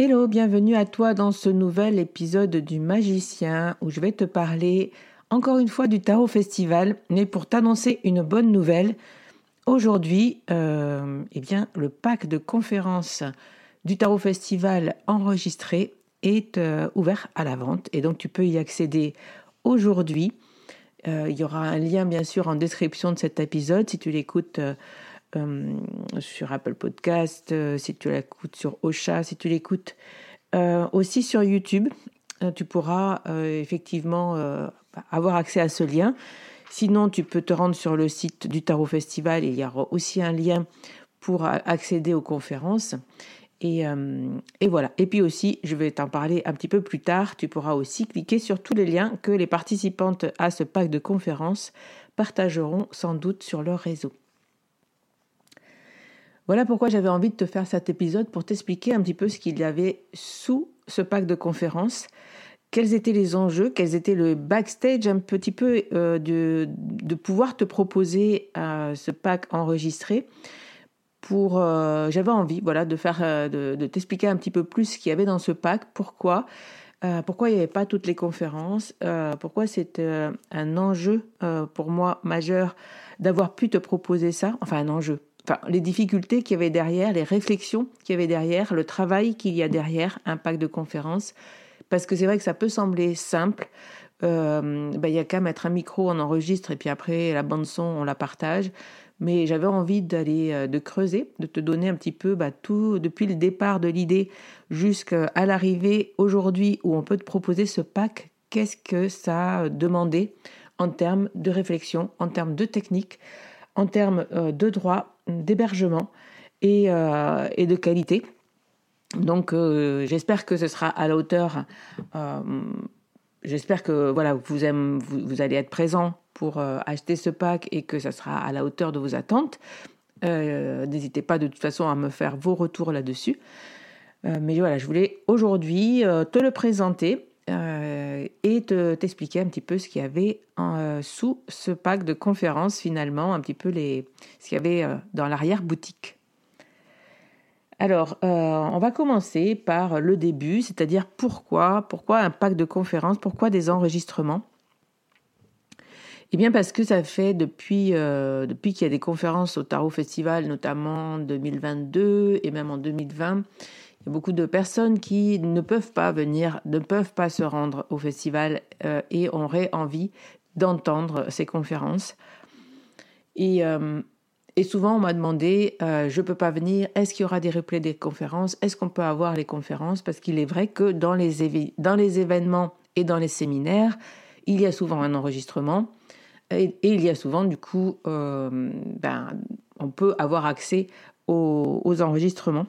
Hello, bienvenue à toi dans ce nouvel épisode du Magicien où je vais te parler encore une fois du Tarot Festival, mais pour t'annoncer une bonne nouvelle. Aujourd'hui, euh, eh bien, le pack de conférences du Tarot Festival enregistré est euh, ouvert à la vente et donc tu peux y accéder aujourd'hui. Euh, il y aura un lien bien sûr en description de cet épisode si tu l'écoutes euh, sur Apple Podcast, euh, si tu l'écoutes sur Ocha, si tu l'écoutes euh, aussi sur YouTube, tu pourras effectivement avoir accès à ce lien. Sinon, tu peux te rendre sur le site du Tarot Festival. Il y aura aussi un lien pour accéder aux conférences. Et, voilà. Et puis aussi, je vais t'en parler un petit peu plus tard. Tu pourras aussi cliquer sur tous les liens que les participantes à ce pack de conférences partageront sans doute sur leur réseau. Voilà pourquoi j'avais envie de te faire cet épisode pour t'expliquer un petit peu ce qu'il y avait sous ce pack de conférences, quels étaient les enjeux, quels étaient le backstage un petit peu euh, de, de, pouvoir te proposer euh, ce pack enregistré. Pour, euh, j'avais envie, voilà, de faire, de, t'expliquer un petit peu plus ce qu'il y avait dans ce pack, pourquoi, pourquoi il n'y avait pas toutes les conférences, pourquoi c'est un enjeu pour moi majeur d'avoir pu te proposer ça, enfin un enjeu, les difficultés qu'il y avait derrière, les réflexions qu'il y avait derrière, le travail qu'il y a derrière un pack de conférences. Parce que c'est vrai que ça peut sembler simple. Euh, bah, il y a qu'à mettre un micro, on enregistre et puis après la bande son, on la partage. Mais j'avais envie d'aller euh, de creuser, de te donner un petit peu bah, tout depuis le départ de l'idée jusqu'à l'arrivée aujourd'hui où on peut te proposer ce pack. Qu'est-ce que ça a demandé en termes de réflexion, en termes de technique, en termes euh, de droit, d'hébergement et, euh, et, de qualité. Donc euh, j'espère que ce sera à la hauteur. j'espère que voilà vous, allez être présent pour acheter ce pack et que ça sera à la hauteur de vos attentes. N'hésitez pas de toute façon à me faire vos retours là-dessus. mais voilà, je voulais aujourd'hui te le présenter euh, et te, t'expliquer un petit peu ce qu'il y avait euh, sous ce pack de conférences finalement, un petit peu les, ce qu'il y avait euh, dans l'arrière-boutique. Alors, on va commencer par le début, c'est-à-dire pourquoi, pourquoi un pack de conférences, pourquoi des enregistrements? Eh bien parce que ça fait depuis, depuis qu'il y a des conférences au Tarot Festival, notamment en 2022 et même en 2020, beaucoup de personnes qui ne peuvent pas venir, ne peuvent pas se rendre au festival euh, et auraient envie d'entendre ces conférences. Et, euh, souvent, on m'a demandé, euh, je ne peux pas venir, est-ce qu'il y aura des replays des conférences? Est-ce qu'on peut avoir les conférences? Parce qu'il est vrai que dans les, dans les événements et dans les séminaires, il y a souvent un enregistrement Et, il y a souvent, du coup, ben, on peut avoir accès aux, enregistrements.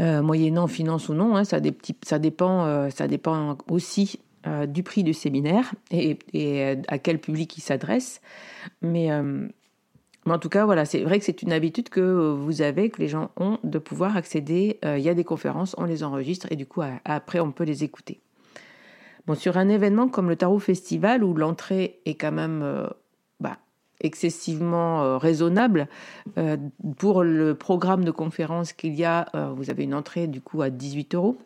Moyennant finance ou non, hein, ça, ça, dépend, aussi du prix du séminaire et, à quel public il s'adresse. Mais en tout cas, voilà, c'est vrai que c'est une habitude que vous avez, que les gens ont, de pouvoir accéder. Euh, il y a des conférences, on les enregistre et du coup, après, on peut les écouter. Bon, sur un événement comme le Tarot Festival, où l'entrée est quand même euh, excessivement euh, raisonnable, pour le programme de conférence qu'il y a, vous avez une entrée du coup à 18 euros.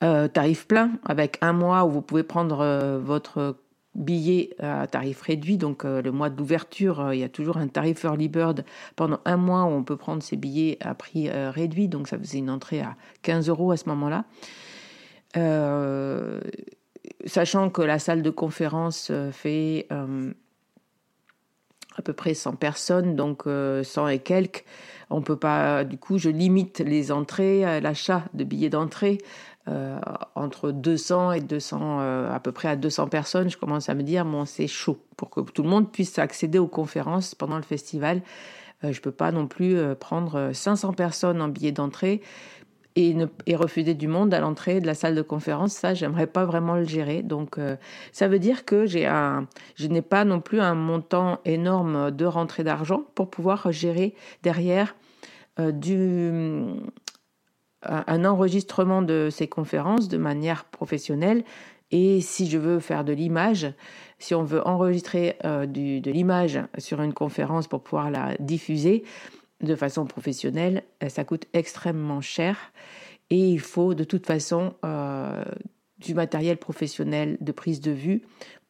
tarif plein, avec un mois où vous pouvez prendre votre billets à tarif réduit. Donc euh, le mois d'ouverture, euh, il y a toujours un tarif early bird pendant un mois où on peut prendre ses billets à prix euh, réduit. Donc ça faisait une entrée à 15 euros à ce moment-là. sachant que la salle de conférence fait à peu près 100 personnes, donc 100 et quelques. On peut pas, du coup, je limite les entrées, l'achat de billets d'entrée euh, entre 200 et 200, euh, à peu près à 200 personnes, je commence à me dire, bon, c'est chaud pour que tout le monde puisse accéder aux conférences pendant le festival. Euh, je ne peux pas non plus prendre 500 personnes en billet d'entrée et, refuser du monde à l'entrée de la salle de conférence. Ça, j'aimerais pas vraiment le gérer. Donc, ça veut dire que j'ai un, je n'ai pas non plus un montant énorme de rentrée d'argent pour pouvoir gérer derrière du, un enregistrement de ces conférences de manière professionnelle. Et si je veux faire de l'image, si on veut enregistrer euh, de l'image sur une conférence pour pouvoir la diffuser de façon professionnelle, euh, ça coûte extrêmement cher. Et il faut de toute façon euh, du matériel professionnel de prise de vue,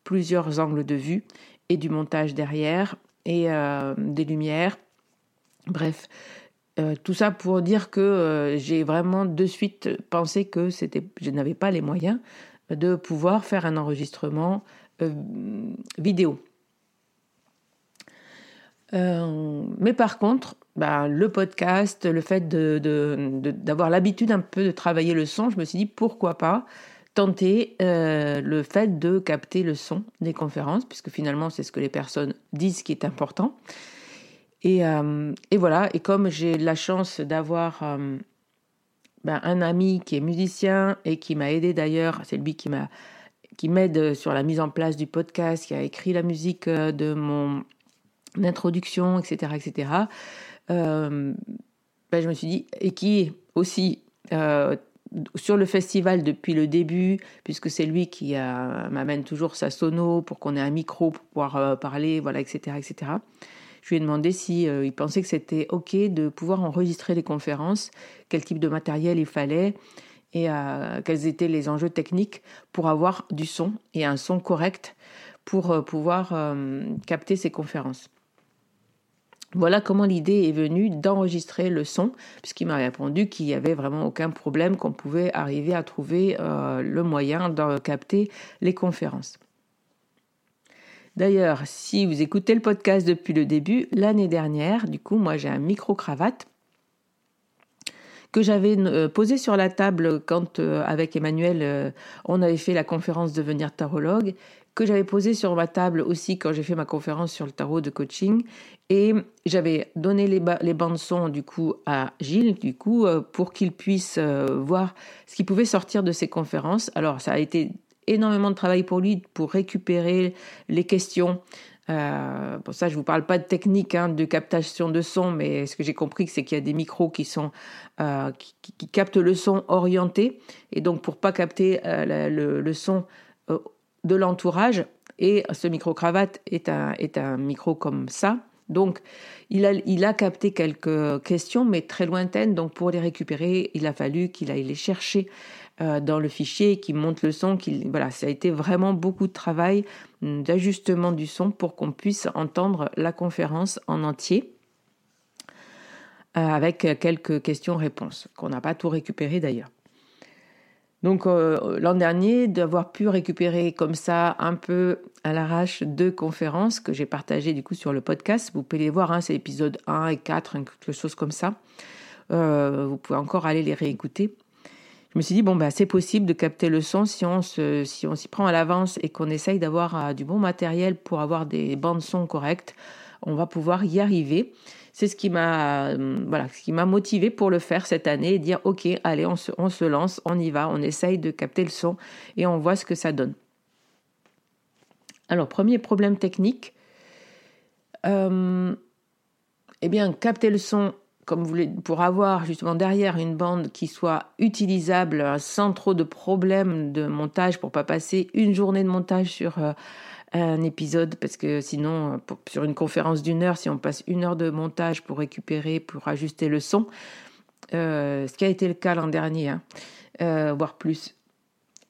plusieurs angles de vue et du montage derrière et des lumières. Bref, euh, tout ça pour dire que euh, j'ai vraiment de suite pensé que c'était, je n'avais pas les moyens de pouvoir faire un enregistrement euh, mais par contre, bah, le podcast, le fait d'avoir l'habitude un peu de travailler le son, je me suis dit pourquoi pas tenter le fait de capter le son des conférences, puisque finalement c'est ce que les personnes disent qui est important. Euh, et, voilà, et comme j'ai la chance d'avoir euh, ben, un ami qui est musicien et qui m'a aidé d'ailleurs, c'est lui qui m'a qui m'aide sur la mise en place du podcast, qui a écrit la musique euh, de mon introduction, etc., etc. ben, je me suis dit et qui est aussi sur le festival depuis le début, puisque c'est lui qui m'amène toujours sa sono pour qu'on ait un micro pour pouvoir parler, voilà, etc., etc. Je lui ai demandé si euh, il pensait que c'était ok de pouvoir enregistrer les conférences, quel type de matériel il fallait et euh, quels étaient les enjeux techniques pour avoir du son et un son correct pour euh, pouvoir capter ces conférences. Voilà comment l'idée est venue d'enregistrer le son, puisqu'il m'a répondu qu'il n'y avait vraiment aucun problème, qu'on pouvait arriver à trouver le moyen de capter les conférences. D'ailleurs, si vous écoutez le podcast depuis le début, l'année dernière, du coup, moi j'ai un micro-cravate que j'avais euh, posé sur la table quand, euh, avec Emmanuel, euh, on avait fait la conférence Devenir tarologue, que j'avais posé sur ma table aussi quand j'ai fait ma conférence sur le tarot de coaching. Et j'avais donné les, les bandes son du coup à Gilles, du coup, pour qu'il puisse voir ce qui pouvait sortir de ces conférences. Alors, ça a été énormément de travail pour lui pour récupérer les questions. Euh, pour ça, je vous parle pas de technique hein, de captation de son, mais ce que j'ai compris, c'est qu'il y a des micros qui sont euh, qui, captent le son orienté, et donc pour pas capter euh, le, son euh, de l'entourage. Et ce micro cravate est un est un micro comme ça. Donc, il a, il a capté quelques questions, mais très lointaines. Donc, pour les récupérer, il a fallu qu'il aille les chercher euh, dans le fichier, qui monte le son. voilà, ça a été vraiment beaucoup de travail d'ajustement du son pour qu'on puisse entendre la conférence en entier euh, avec quelques questions-réponses qu'on n'a pas tout récupéré d'ailleurs. Donc euh, l'an dernier, d'avoir pu récupérer comme ça un peu à l'arrache deux conférences que j'ai partagées du coup sur le podcast, vous pouvez les voir, hein, c'est épisode 1 et 4, quelque chose comme ça. vous pouvez encore aller les réécouter. Me suis dit, bon, bah, c'est possible de capter le son si on s'y prend à l'avance et qu'on essaye d'avoir euh, du bon matériel pour avoir des bandes son correctes, on va pouvoir y arriver. C'est ce qui m'a euh, voilà, motivé pour le faire cette année et dire, OK, allez, on se, on se lance, on y va, on essaye de capter le son et on voit ce que ça donne. Alors, premier problème technique, euh, eh bien, capter le son comme vous voulez, pour avoir justement derrière une bande qui soit utilisable sans trop de problèmes de montage, pour pas passer une journée de montage sur euh, un épisode, parce que sinon, sur une conférence d'une heure, si on passe une heure de montage pour récupérer, pour ajuster le son, euh, ce qui a été le cas l'an dernier, hein, euh, voire plus.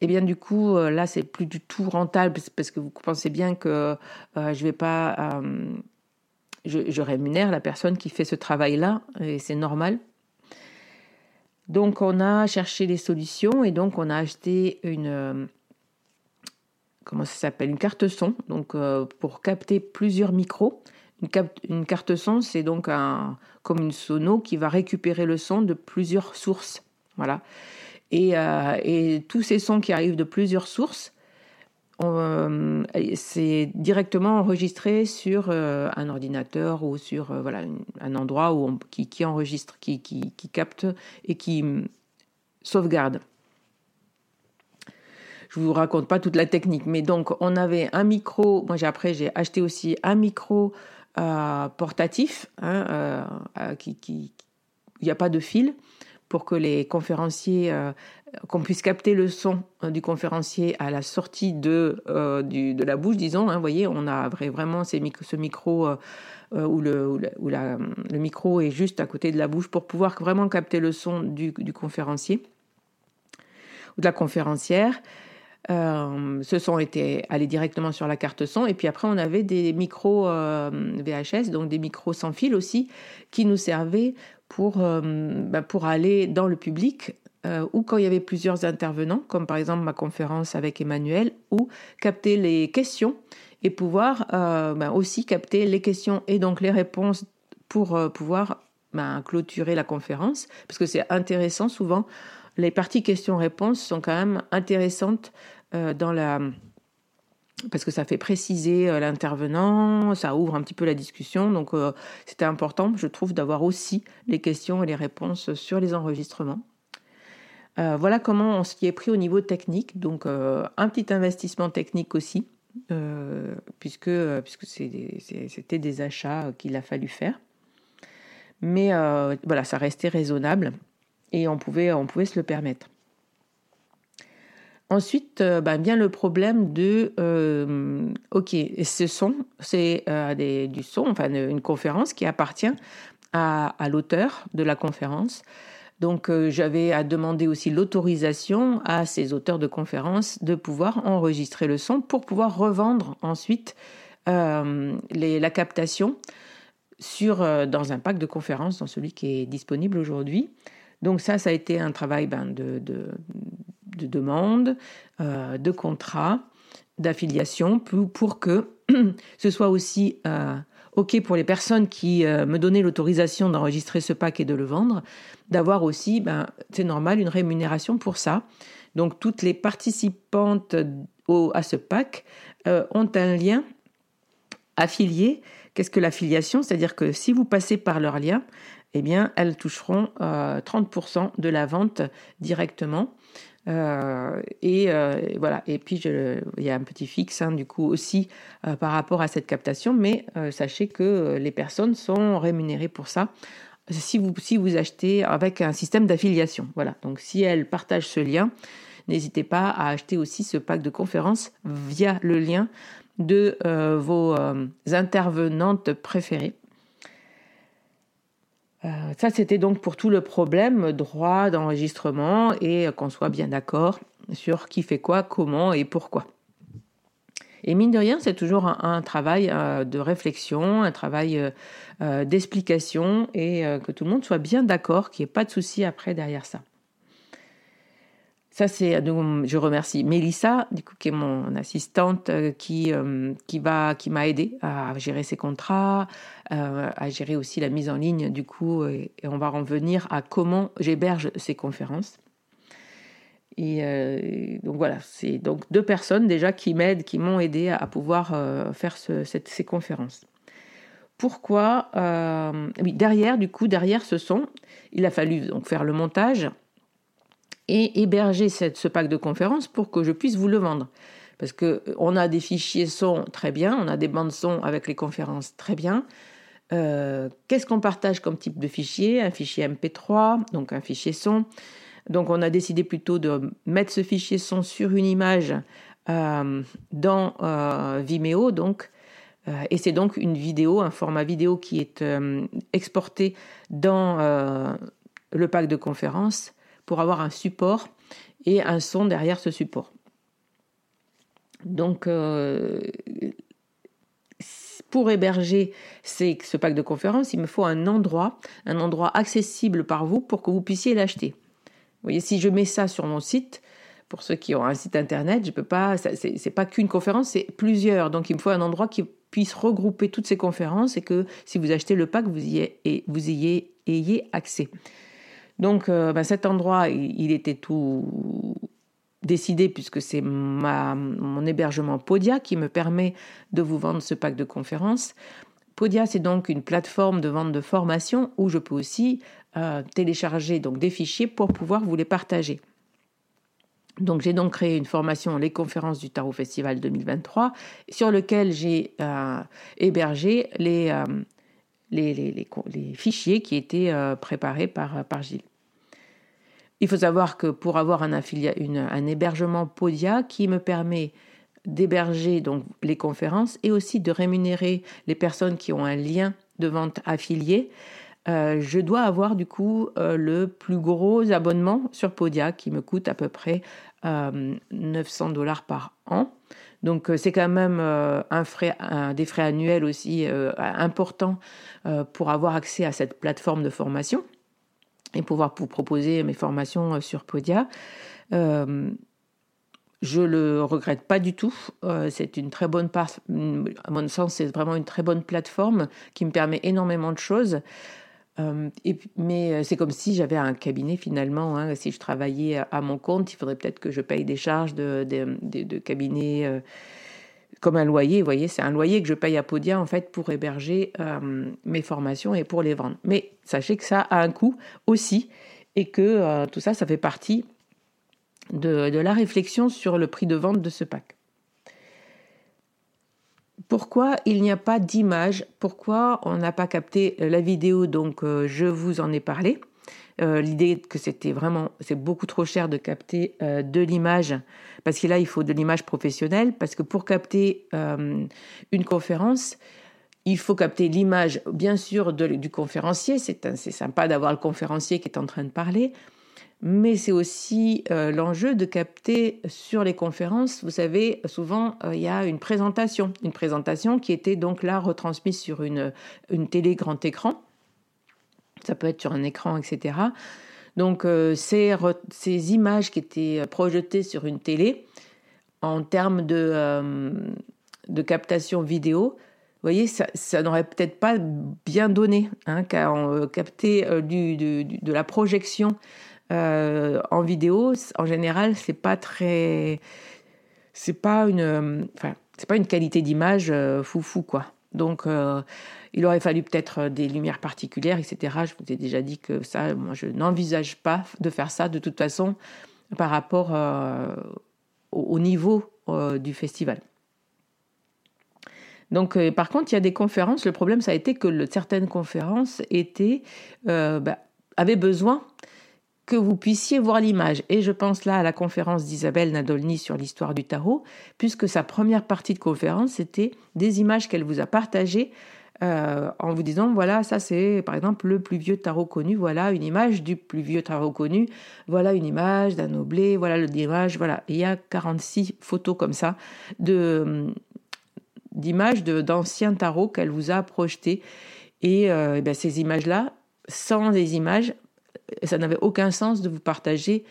Et eh bien du coup, là, c'est plus du tout rentable parce que vous pensez bien que je vais pas je, rémunère la personne qui fait ce travail-là, et c'est normal. Donc on a cherché des solutions et donc on a acheté une euh, comment ça s'appelle une carte son donc euh, pour capter plusieurs micros. Une, carte son c'est donc un comme une sono qui va récupérer le son de plusieurs sources. Voilà. Et, euh, et tous ces sons qui arrivent de plusieurs sources, euh, c'est directement enregistré sur euh, un ordinateur ou sur euh, voilà un endroit où qui, enregistre, qui, qui, capte et qui mm, sauvegarde. Je vous raconte pas toute la technique, mais donc on avait un micro. Moi, j'ai après j'ai acheté aussi un micro portatif, hein, qui, il n'y a pas de fil pour que les conférenciers qu'on puisse capter le son hein, du conférencier à la sortie de, euh, de la bouche, disons. Hein, vous voyez, on a vraiment ce micro euh, euh, où, le, le, micro est juste à côté de la bouche pour pouvoir vraiment capter le son du, conférencier ou de la conférencière. ce son était allé directement sur la carte son et puis après on avait des micros VHS donc des micros sans fil aussi qui nous servaient pour, bah, pour aller dans le public euh, ou quand il y avait plusieurs intervenants, comme par exemple ma conférence avec Emmanuel, ou capter les questions et pouvoir euh, ben, aussi capter les questions et donc les réponses pour euh, pouvoir ben, clôturer la conférence, parce que c'est intéressant souvent. Les parties questions-réponses sont quand même intéressantes dans la parce que ça fait préciser l'intervenant, ça ouvre un petit peu la discussion. Donc c'était important, je trouve, d'avoir aussi les questions et les réponses sur les enregistrements. Euh, voilà comment on s'y est pris au niveau technique. Donc euh, un petit investissement technique aussi, euh, puisque, puisque c'était des achats qu'il a fallu faire. Mais voilà, ça restait raisonnable et on pouvait, on pouvait se le permettre. Ensuite, ben, bien le problème de, ok, ce son, c'est du son, enfin une conférence qui appartient à l'auteur de la conférence. Donc euh, j'avais à demander aussi l'autorisation à ces auteurs de conférences de pouvoir enregistrer le son pour pouvoir revendre ensuite euh, la captation sur, euh, dans un pack de conférences, dans celui qui est disponible aujourd'hui. Donc ça, ça a été un travail ben, de, demande, de contrat, d'affiliation, pour, que ce soit aussi OK pour les personnes qui me donnaient l'autorisation d'enregistrer ce pack et de le vendre, d'avoir aussi, ben, c'est normal, une rémunération pour ça. Donc toutes les participantes au, à ce pack euh, ont un lien affilié. Qu'est-ce que l'affiliation? C'est-à-dire que si vous passez par leur lien, eh bien, elles toucheront 30% euh, de la vente directement. Euh, et voilà. Et puis il y a un petit fixe hein, du coup aussi par rapport à cette captation, mais sachez que les personnes sont rémunérées pour ça si vous, si vous achetez avec un système d'affiliation. Voilà. Donc, si elle partage ce lien, n'hésitez pas à acheter aussi ce pack de conférences via le lien de euh, vos euh, intervenantes préférées. Euh, ça, c'était donc pour tout le problème droit d'enregistrement et qu'on soit bien d'accord sur qui fait quoi, comment et pourquoi. Et mine de rien, c'est toujours un, travail euh, de réflexion, un travail euh, d'explication et que tout le monde soit bien d'accord, qu'il n'y ait pas de souci après derrière ça. Ça, c'est, je remercie Mélissa, du coup, qui est mon assistante, qui, qui, va, qui m'a aidé à gérer ses contrats, à gérer aussi la mise en ligne, du coup, et, on va revenir à comment j'héberge ces conférences. et donc voilà, c'est donc deux personnes déjà qui m'aident, qui m'ont aidé à, pouvoir faire ces conférences. Pourquoi derrière, du coup, derrière ce son, il a fallu donc faire le montage et héberger ce pack de conférences pour que je puisse vous le vendre. Parce qu'on a des fichiers son très bien, on a des bandes son avec les conférences très bien. Euh, qu'est-ce qu'on partage comme type de fichier? Un fichier MP3, donc un fichier son. Donc on a décidé plutôt de mettre ce fichier son sur une image euh, dans euh, Vimeo, donc. et c'est donc une vidéo, un format vidéo qui est exporté dans le pack de conférences pour avoir un support et un son derrière ce support. Donc, euh, pour héberger ce pack de conférences, il me faut un endroit, un endroit accessible par vous pour que vous puissiez l'acheter. Vous voyez, si je mets ça sur mon site, pour ceux qui ont un site internet, je peux pas, c'est pas qu'une conférence, c'est plusieurs. Donc, il me faut un endroit qui puisse regrouper toutes ces conférences et que si vous achetez le pack, vous y vous ayez, ayez accès. Donc, euh, ben, cet endroit, il, était tout décidé puisque c'est mon hébergement Podia qui me permet de vous vendre ce pack de conférences. Podia, c'est donc une plateforme de vente de formation où je peux aussi euh, télécharger donc des fichiers pour pouvoir vous les partager. Donc j'ai donc créé une formation Les conférences du Tarot Festival 2023 sur lequel j'ai euh, hébergé les, les, fichiers qui étaient préparés par, par Gilles. Il faut savoir que pour avoir un, un hébergement Podia qui me permet d'héberger donc les conférences et aussi de rémunérer les personnes qui ont un lien de vente affilié, euh, je dois avoir du coup euh, le plus gros abonnement sur Podia qui me coûte à peu près 900 euh, dollars par an. Donc c'est quand même un frais, des frais annuels aussi importants pour avoir accès à cette plateforme de formation et pouvoir vous proposer mes formations euh, sur Podia. Euh, je le regrette pas du tout. Euh, c'est une très bonne part, à mon sens, c'est vraiment une très bonne plateforme qui me permet énormément de choses. Et, mais c'est comme si j'avais un cabinet finalement. Hein. si je travaillais à mon compte, il faudrait peut-être que je paye des charges de, cabinet comme un loyer, vous voyez, c'est un loyer que je paye à Podia en fait pour héberger euh, mes formations et pour les vendre. Mais sachez que ça a un coût aussi et que euh, tout ça, ça fait partie de, la réflexion sur le prix de vente de ce pack. Pourquoi il n'y a pas d'image? Pourquoi on n'a pas capté la vidéo? Donc, euh, je vous en ai parlé. Euh, l'idée que c'était vraiment, c'est beaucoup trop cher de capter euh, de l'image, parce que là, il faut de l'image professionnelle, parce que pour capter euh, une conférence, il faut capter l'image, bien sûr, du conférencier. C'est sympa d'avoir le conférencier qui est en train de parler, mais c'est aussi l'enjeu de capter sur les conférences. Vous savez, souvent, il y a une présentation, une présentation qui était donc là retransmise sur une, une télé grand écran ça peut être sur un écran, etc. Donc euh, ces, ces, images qui étaient euh, projetées sur une télé, en termes de, euh, de captation vidéo, vous voyez, ça, n'aurait peut-être pas bien donné, hein, car capter du, de la projection en vidéo, en général, c'est pas très, c'est pas une, enfin, c'est pas une qualité d'image foufou quoi. Donc il aurait fallu peut-être euh, des lumières particulières, etc. Je vous ai déjà dit que ça, moi, je n'envisage pas de faire ça de toute façon par rapport euh, au, niveau euh, du festival. Donc, par contre, il y a des conférences. Le problème, ça a été que certaines conférences étaient, bah, avaient besoin que vous puissiez voir l'image. Et je pense là à la conférence d'Isabelle Nadolny sur l'histoire du tarot, puisque sa première partie de conférence, c'était des images qu'elle vous a partagées euh, en vous disant voilà ça c'est par exemple le plus vieux tarot connu. Voilà une image du plus vieux tarot connu. Voilà une image d'un oblé voilà l'image voilà. Il y a 46 photos comme ça de d'images d'anciens tarots qu'elle vous a projetées et, euh, ben, ces images là sans les images ça n'avait aucun sens de vous partager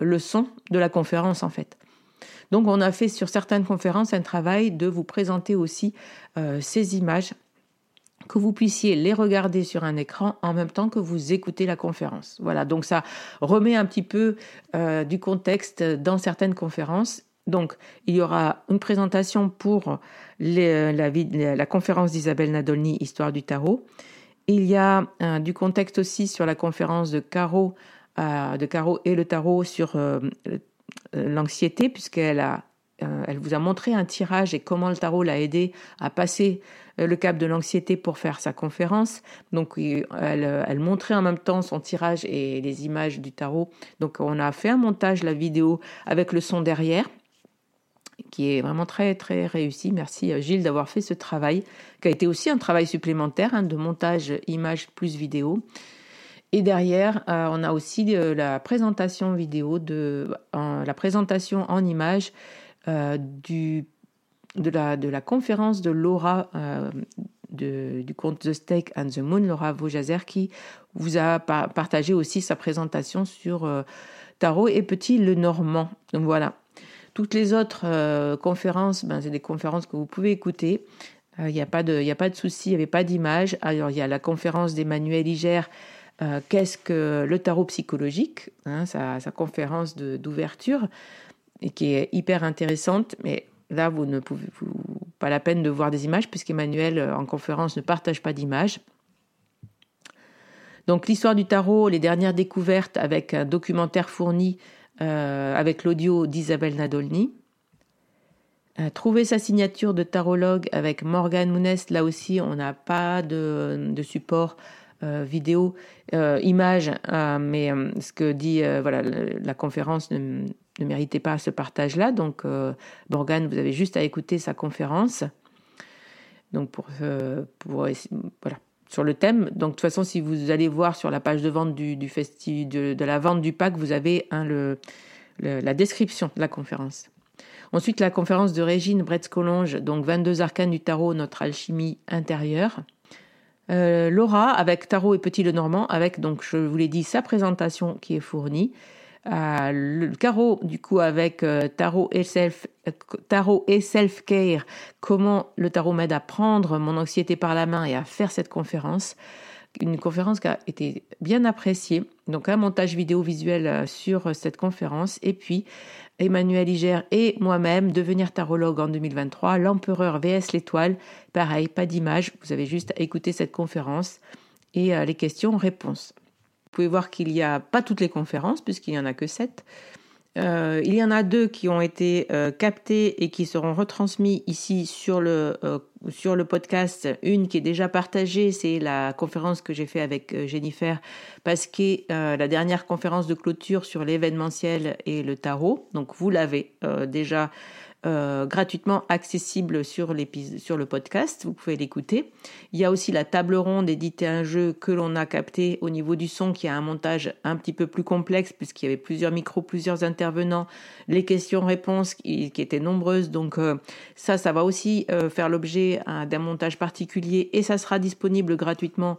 le son de la conférence en fait donc on a fait sur certaines conférences un travail de vous présenter aussi euh, ces images que vous puissiez les regarder sur un écran en même temps que vous écoutez la conférence. Voilà, donc ça remet un petit peu euh, du contexte dans certaines conférences. Donc, il y aura une présentation pour la, la, conférence d'Isabelle Nadolny, Histoire du tarot. Il y a euh, du contexte aussi sur la conférence de Caro, euh, de Caro et le tarot sur l'anxiété, puisqu'elle a elle vous a montré un tirage et comment le tarot l'a aidé à passer euh, le cap de l'anxiété pour faire sa conférence. Donc, elle, elle, montrait en même temps son tirage et les images du tarot. Donc, on a fait un montage, la vidéo, avec le son derrière, qui est vraiment très, très réussi. Merci euh, Gilles d'avoir fait ce travail, qui a été aussi un travail supplémentaire hein, de montage image plus vidéo. Et derrière, euh, on a aussi la présentation vidéo de la présentation en images du de la, de la conférence de Laura euh, du conte The Steak and the Moon, Laura Vaujazer, qui vous a partagé aussi sa présentation sur euh, Tarot et Petit le Normand. Donc voilà. Toutes les autres euh, conférences, ben, c'est des conférences que vous pouvez écouter. Il n'y a pas de, de souci, il n'y avait pas d'image. Alors il y a la conférence d'Emmanuel Iger, Qu'est-ce que le tarot psychologique hein, sa, conférence d'ouverture, et qui est hyper intéressante, mais Là, vous ne pouvez pas la peine de voir des images puisqu'Emmanuel euh, en conférence ne partage pas d'images. Donc l'histoire du tarot, les dernières découvertes avec un documentaire fourni euh, avec l'audio d'Isabelle Nadolny. Euh, trouver sa signature de tarologue avec Morgan Mounès, là aussi on n'a pas de, support vidéo, image, mais ce que dit voilà la conférence ne, méritait pas ce partage-là. Donc, euh, Morgane, vous avez juste à écouter sa conférence. Donc, euh, pour voilà, sur le thème. Donc, de toute façon, si vous allez voir sur la page de vente du, du de, de, la vente du pack, vous avez le, la description de la conférence. Ensuite, la conférence de Régine Bretz-Collonge, donc 22 arcanes du tarot, notre alchimie intérieure. Euh, Laura avec Tarot et Petit le Normand, avec, donc je vous l'ai dit, sa présentation qui est fournie le carreau du coup avec euh, tarot et self euh, tarot et self care comment le tarot m'aide à prendre mon anxiété par la main et à faire cette conférence. Une conférence qui a été bien appréciée. Donc un montage vidéo visuel euh, sur cette conférence. Et puis Emmanuel Iger et moi-même devenir tarologue en 2023 l'empereur vs l'étoile. Pareil pas d'image. Vous avez juste à écouter cette conférence et les questions réponses vous pouvez voir qu'il n'y a pas toutes les conférences, puisqu'il n'y en a que sept. Euh, il y en a deux qui ont été euh, captés et qui seront retransmis ici sur le, euh, sur le podcast. Une qui est déjà partagée, c'est la conférence que j'ai fait avec Jennifer Pasquet, la dernière conférence de clôture sur l'événementiel et le tarot. Donc vous l'avez déjà euh, gratuitement accessible sur, le podcast. Vous pouvez l'écouter. Il y a aussi la table ronde éditer un jeu que l'on a capté au niveau du son qui a un montage un petit peu plus complexe puisqu'il y avait plusieurs micros, plusieurs intervenants, les questions-réponses qui, étaient nombreuses. Donc euh, ça, ça va aussi euh, faire l'objet d'un montage particulier et ça sera disponible gratuitement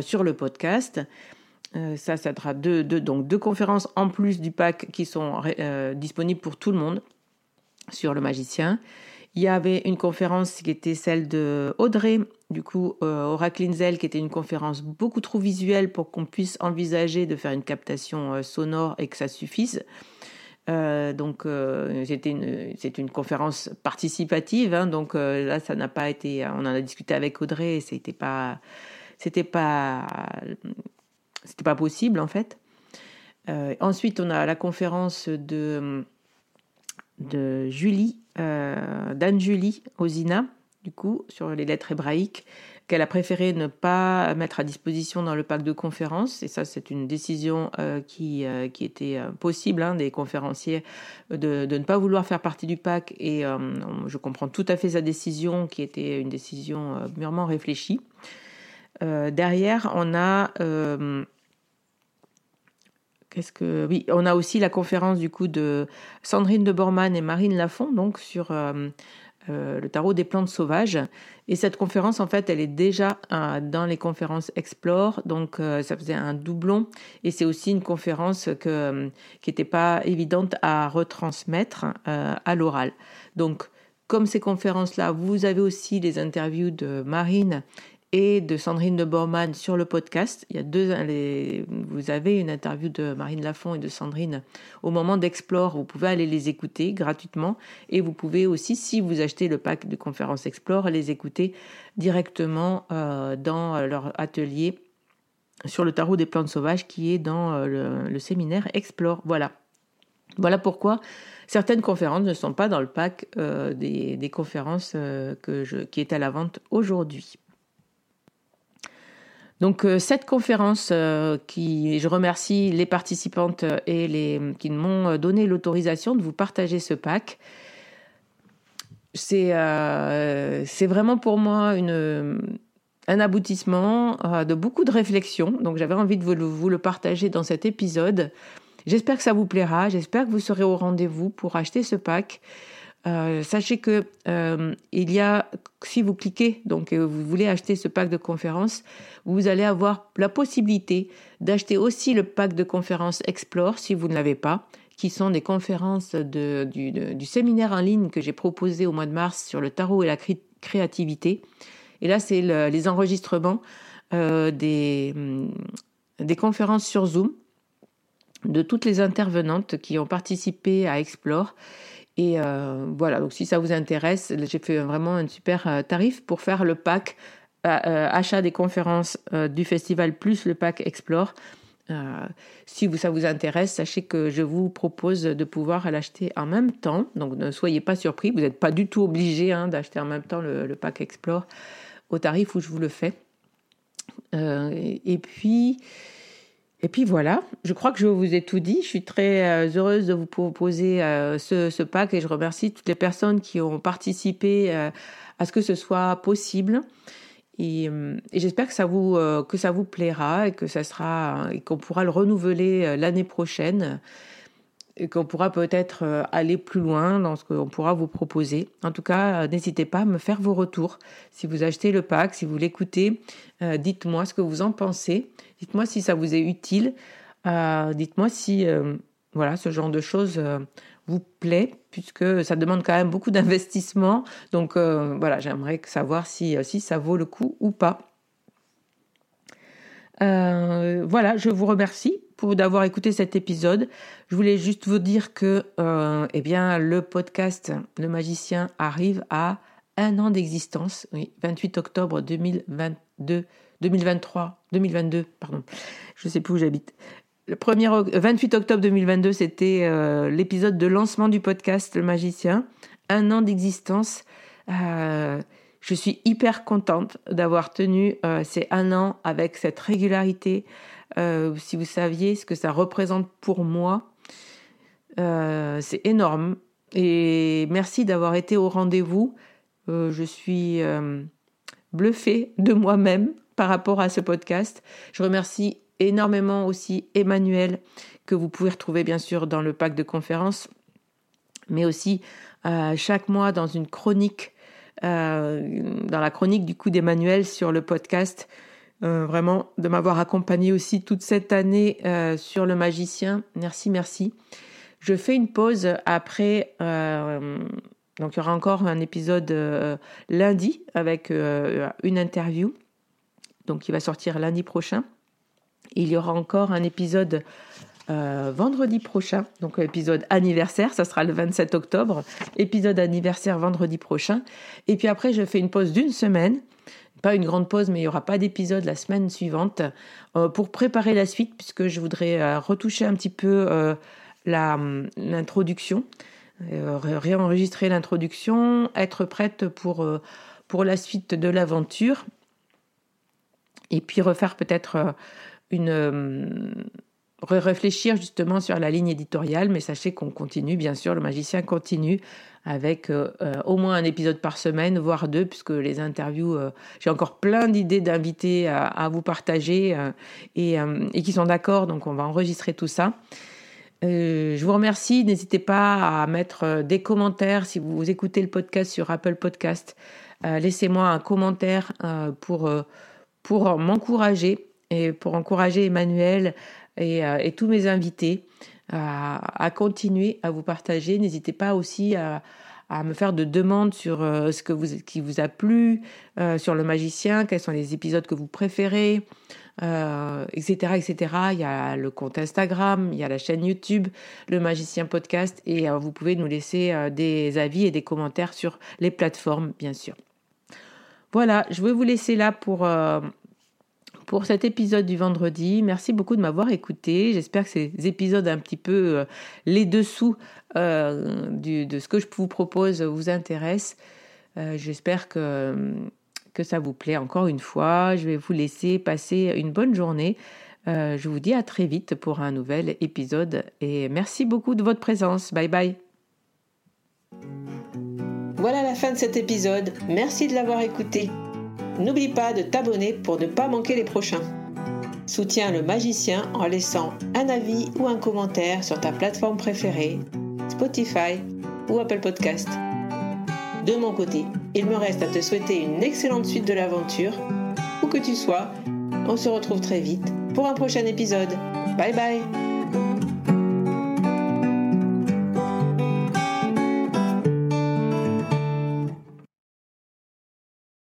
sur le podcast. ça, ça sera deux, donc deux conférences en plus du pack qui sont disponibles pour tout le monde sur le magicien. Il y avait une conférence qui était celle de Audrey, du coup, euh, Oracle Inzel, qui était une conférence beaucoup trop visuelle pour qu'on puisse envisager de faire une captation euh, sonore et que ça suffise. Euh, donc, c'était une, c'est une conférence participative, hein, donc là, ça n'a pas été. On en a discuté avec Audrey, et c'était pas, c'était pas, c'était pas possible en fait. ensuite, on a la conférence de de Julie, euh, d'Anne-Julie Ozina, du coup, sur les lettres hébraïques, qu'elle a préféré ne pas mettre à disposition dans le pack de conférences. Et ça, c'est une décision euh, qui, euh, qui était possible hein, des conférenciers de, de, ne pas vouloir faire partie du pack. Et je comprends tout à fait sa décision, qui était une décision mûrement réfléchie. derrière, on a Qu'est-ce que oui, on a aussi la conférence du coup de Sandrine de Bormann et Marine Lafont donc sur euh, euh, le tarot des plantes sauvages. Et cette conférence en fait, elle est déjà euh, dans les conférences Explore, donc ça faisait un doublon. Et c'est aussi une conférence que, qui n'était pas évidente à retransmettre à l'oral. Donc comme ces conférences-là, vous avez aussi les interviews de Marine et de Sandrine de Bormann sur le podcast. Il y a deux, vous avez une interview de Marine Lafont et de Sandrine au moment d'Explore. Vous pouvez aller les écouter gratuitement et vous pouvez aussi, si vous achetez le pack de conférences Explore, les écouter directement euh, dans leur atelier sur le tarot des plantes sauvages qui est dans euh, le, séminaire Explore. Voilà. Voilà pourquoi certaines conférences ne sont pas dans le pack euh, des, conférences qui est à la vente aujourd'hui. Donc euh, cette conférence, euh, qui, je remercie les participantes et les qui m'ont donné l'autorisation de vous partager ce pack. C'est euh, vraiment pour moi un aboutissement de beaucoup de réflexions. Donc j'avais envie de vous, vous, le partager dans cet épisode. J'espère que ça vous plaira. J'espère que vous serez au rendez-vous pour acheter ce pack. Euh, sachez que euh, il y a, si vous cliquez, donc euh, vous voulez acheter ce pack de conférences, vous allez avoir la possibilité d'acheter aussi le pack de conférences Explore si vous ne l'avez pas, qui sont des conférences de, du, séminaire en ligne que j'ai proposé au mois de mars sur le tarot et la créativité. Et là, c'est le, les enregistrements des, hum, des conférences sur Zoom de toutes les intervenantes qui ont participé à Explore et euh, voilà, donc si ça vous intéresse, j'ai fait vraiment un super euh, tarif pour faire le pack euh, achat des conférences du festival plus le pack Explore. si ça vous intéresse, sachez que je vous propose de pouvoir l'acheter en même temps. Donc ne soyez pas surpris, vous n'êtes pas du tout obligé hein, d'acheter en même temps le, pack Explore au tarif où je vous le fais. et puis, et puis voilà, je crois que je vous ai tout dit. Je suis très euh, heureuse de vous proposer euh, ce, pack et je remercie toutes les personnes qui ont participé euh, à ce que ce soit possible. Et, j'espère que ça vous que ça vous plaira et que ça sera et qu'on pourra le renouveler l'année prochaine et qu'on pourra peut-être aller plus loin dans ce qu'on pourra vous proposer. En tout cas, n'hésitez pas à me faire vos retours. Si vous achetez le pack, si vous l'écoutez, dites-moi ce que vous en pensez. Dites-moi si ça vous est utile. Euh, dites-moi si euh, voilà, ce genre de choses euh, vous plaît, puisque ça demande quand même beaucoup d'investissement. Donc voilà, j'aimerais savoir si, si ça vaut le coup ou pas. voilà, je vous remercie pour d'avoir écouté cet épisode. Je voulais juste vous dire que eh bien, le podcast Le Magicien arrive à un an d'existence, oui, 28 octobre 2022. 2023, 2022, pardon, je ne sais plus où j'habite. Le 1er, 28 octobre 2022, c'était euh, l'épisode de lancement du podcast Le Magicien. Un an d'existence. Euh, je suis hyper contente d'avoir tenu euh, ces un an avec cette régularité. Si vous saviez ce que ça représente pour moi, c'est énorme. Et merci d'avoir été au rendez-vous. je suis bluffée de moi-même par rapport à ce podcast. Je remercie énormément aussi Emmanuel, que vous pouvez retrouver bien sûr dans le pack de conférences, mais aussi euh, chaque mois dans une chronique, euh, dans la chronique du coup d'Emmanuel sur le podcast. Euh, vraiment de m'avoir accompagné aussi toute cette année sur le magicien. Merci, merci. Je fais une pause après. donc il y aura encore un épisode lundi avec une interview donc qui va sortir lundi prochain. Il y aura encore un épisode euh, vendredi prochain, donc épisode anniversaire, ça sera le 27 octobre, épisode anniversaire vendredi prochain. Et puis après, je fais une pause d'une semaine, pas une grande pause, mais il n'y aura pas d'épisode la semaine suivante euh, pour préparer la suite, puisque je voudrais euh, retoucher un petit peu l'introduction, réenregistrer l'introduction, être prête pour, pour la suite de l'aventure et puis refaire peut-être euh, une euh, réfléchir justement sur la ligne éditoriale, mais sachez qu'on continue, bien sûr, le magicien continue avec euh, au moins un épisode par semaine, voire deux, puisque les interviews, j'ai encore plein d'idées d'invités à, vous partager et, et, qui sont d'accord, donc on va enregistrer tout ça. je vous remercie, n'hésitez pas à mettre des commentaires si vous écoutez le podcast sur Apple Podcast. Laissez-moi un commentaire pour pour m'encourager et pour encourager Emmanuel et, euh, tous mes invités à, continuer à vous partager. N'hésitez pas aussi à, me faire de demandes sur ce que qui vous a plu, sur le magicien, quels sont les épisodes que vous préférez, etc., etc. Il y a le compte Instagram, il y a la chaîne YouTube, le magicien podcast, et vous pouvez nous laisser des avis et des commentaires sur les plateformes, bien sûr. Voilà, je vais vous laisser là pour pour cet épisode du vendredi. Merci beaucoup de m'avoir écouté. J'espère que ces épisodes un petit peu euh, les dessous euh, de ce que je vous propose vous intéressent. Euh, j'espère que, que ça vous plaît encore une fois. Je vais vous laisser passer une bonne journée. je vous dis à très vite pour un nouvel épisode et merci beaucoup de votre présence. Bye bye. Voilà la fin de cet épisode. Merci de l'avoir écouté. N'oublie pas de t'abonner pour ne pas manquer les prochains. Soutiens le magicien en laissant un avis ou un commentaire sur ta plateforme préférée, Spotify ou Apple Podcast. De mon côté, il me reste à te souhaiter une excellente suite de l'aventure. Où que tu sois, on se retrouve très vite pour un prochain épisode. Bye bye